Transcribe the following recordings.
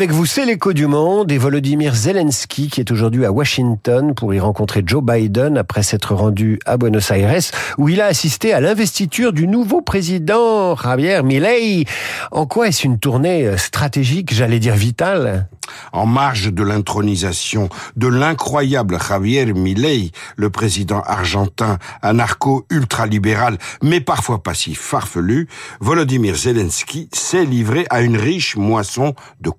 Avec vous, c'est l'écho du monde et Volodymyr Zelensky qui est aujourd'hui à Washington pour y rencontrer Joe Biden après s'être rendu à Buenos Aires où il a assisté à l'investiture du nouveau président Javier Milei. En quoi est-ce une tournée stratégique, j'allais dire vitale? En marge de l'intronisation de l'incroyable Javier Milei, le président argentin anarcho-ultralibéral, mais parfois passif farfelu, Volodymyr Zelensky s'est livré à une riche moisson de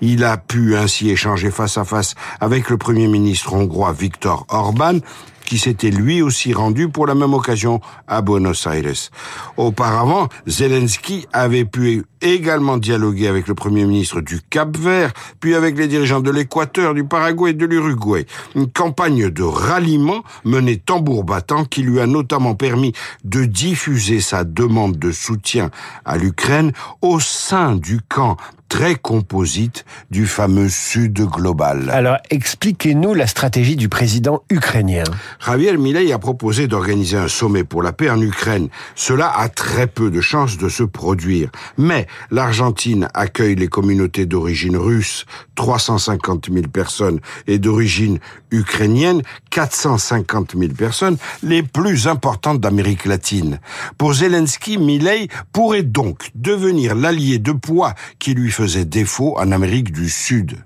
Il a pu ainsi échanger face à face avec le premier ministre hongrois Viktor Orban, qui s'était lui aussi rendu pour la même occasion à Buenos Aires. Auparavant, Zelensky avait pu également dialoguer avec le premier ministre du Cap Vert, puis avec les dirigeants de l'Équateur, du Paraguay et de l'Uruguay. Une campagne de ralliement menée tambour battant qui lui a notamment permis de diffuser sa demande de soutien à l'Ukraine au sein du camp très composite du fameux Sud global. Alors, expliquez-nous la stratégie du président ukrainien. Javier Milei a proposé d'organiser un sommet pour la paix en Ukraine. Cela a très peu de chances de se produire. Mais l'Argentine accueille les communautés d'origine russe, 350 000 personnes, et d'origine ukrainienne, 450 000 personnes, les plus importantes d'Amérique latine. Pour Zelensky, Milei pourrait donc devenir l'allié de poids qui lui faisait défaut en Amérique du Sud.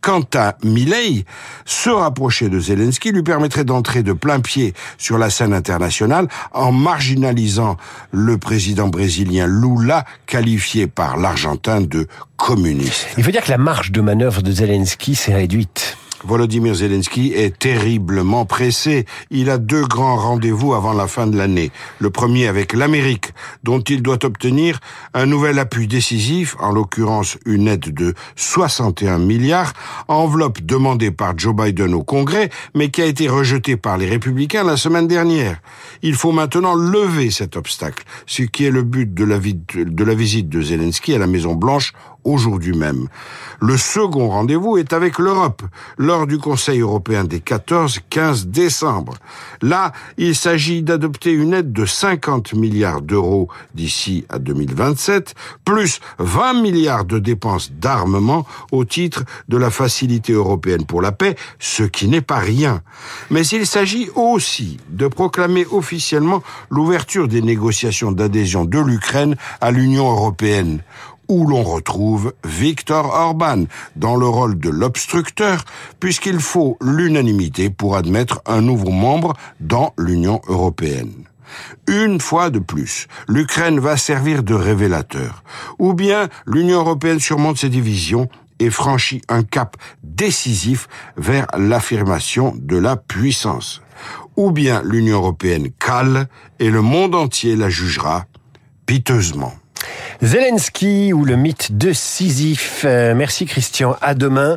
Quant à Milei, se rapprocher de Zelensky lui permettrait d'entrer de plein pied sur la scène internationale en marginalisant le président brésilien Lula, qualifié par l'Argentin de communiste. Il faut dire que la marge de manœuvre de Zelensky s'est réduite. Volodymyr Zelensky est terriblement pressé. Il a deux grands rendez-vous avant la fin de l'année. Le premier avec l'Amérique, dont il doit obtenir un nouvel appui décisif, en l'occurrence une aide de 61 milliards, enveloppe demandée par Joe Biden au Congrès, mais qui a été rejetée par les républicains la semaine dernière. Il faut maintenant lever cet obstacle, ce qui est le but de la, de la visite de Zelensky à la Maison Blanche aujourd'hui même. Le second rendez-vous est avec l'Europe, lors du Conseil européen des 14-15 décembre. Là, il s'agit d'adopter une aide de 50 milliards d'euros d'ici à 2027, plus 20 milliards de dépenses d'armement au titre de la Facilité européenne pour la paix, ce qui n'est pas rien. Mais il s'agit aussi de proclamer officiellement l'ouverture des négociations d'adhésion de l'Ukraine à l'Union européenne où l'on retrouve Viktor Orban dans le rôle de l'obstructeur, puisqu'il faut l'unanimité pour admettre un nouveau membre dans l'Union européenne. Une fois de plus, l'Ukraine va servir de révélateur, ou bien l'Union européenne surmonte ses divisions et franchit un cap décisif vers l'affirmation de la puissance. Ou bien l'Union européenne cale et le monde entier la jugera piteusement. Zelensky ou le mythe de Sisyphe. Euh, merci Christian. À demain.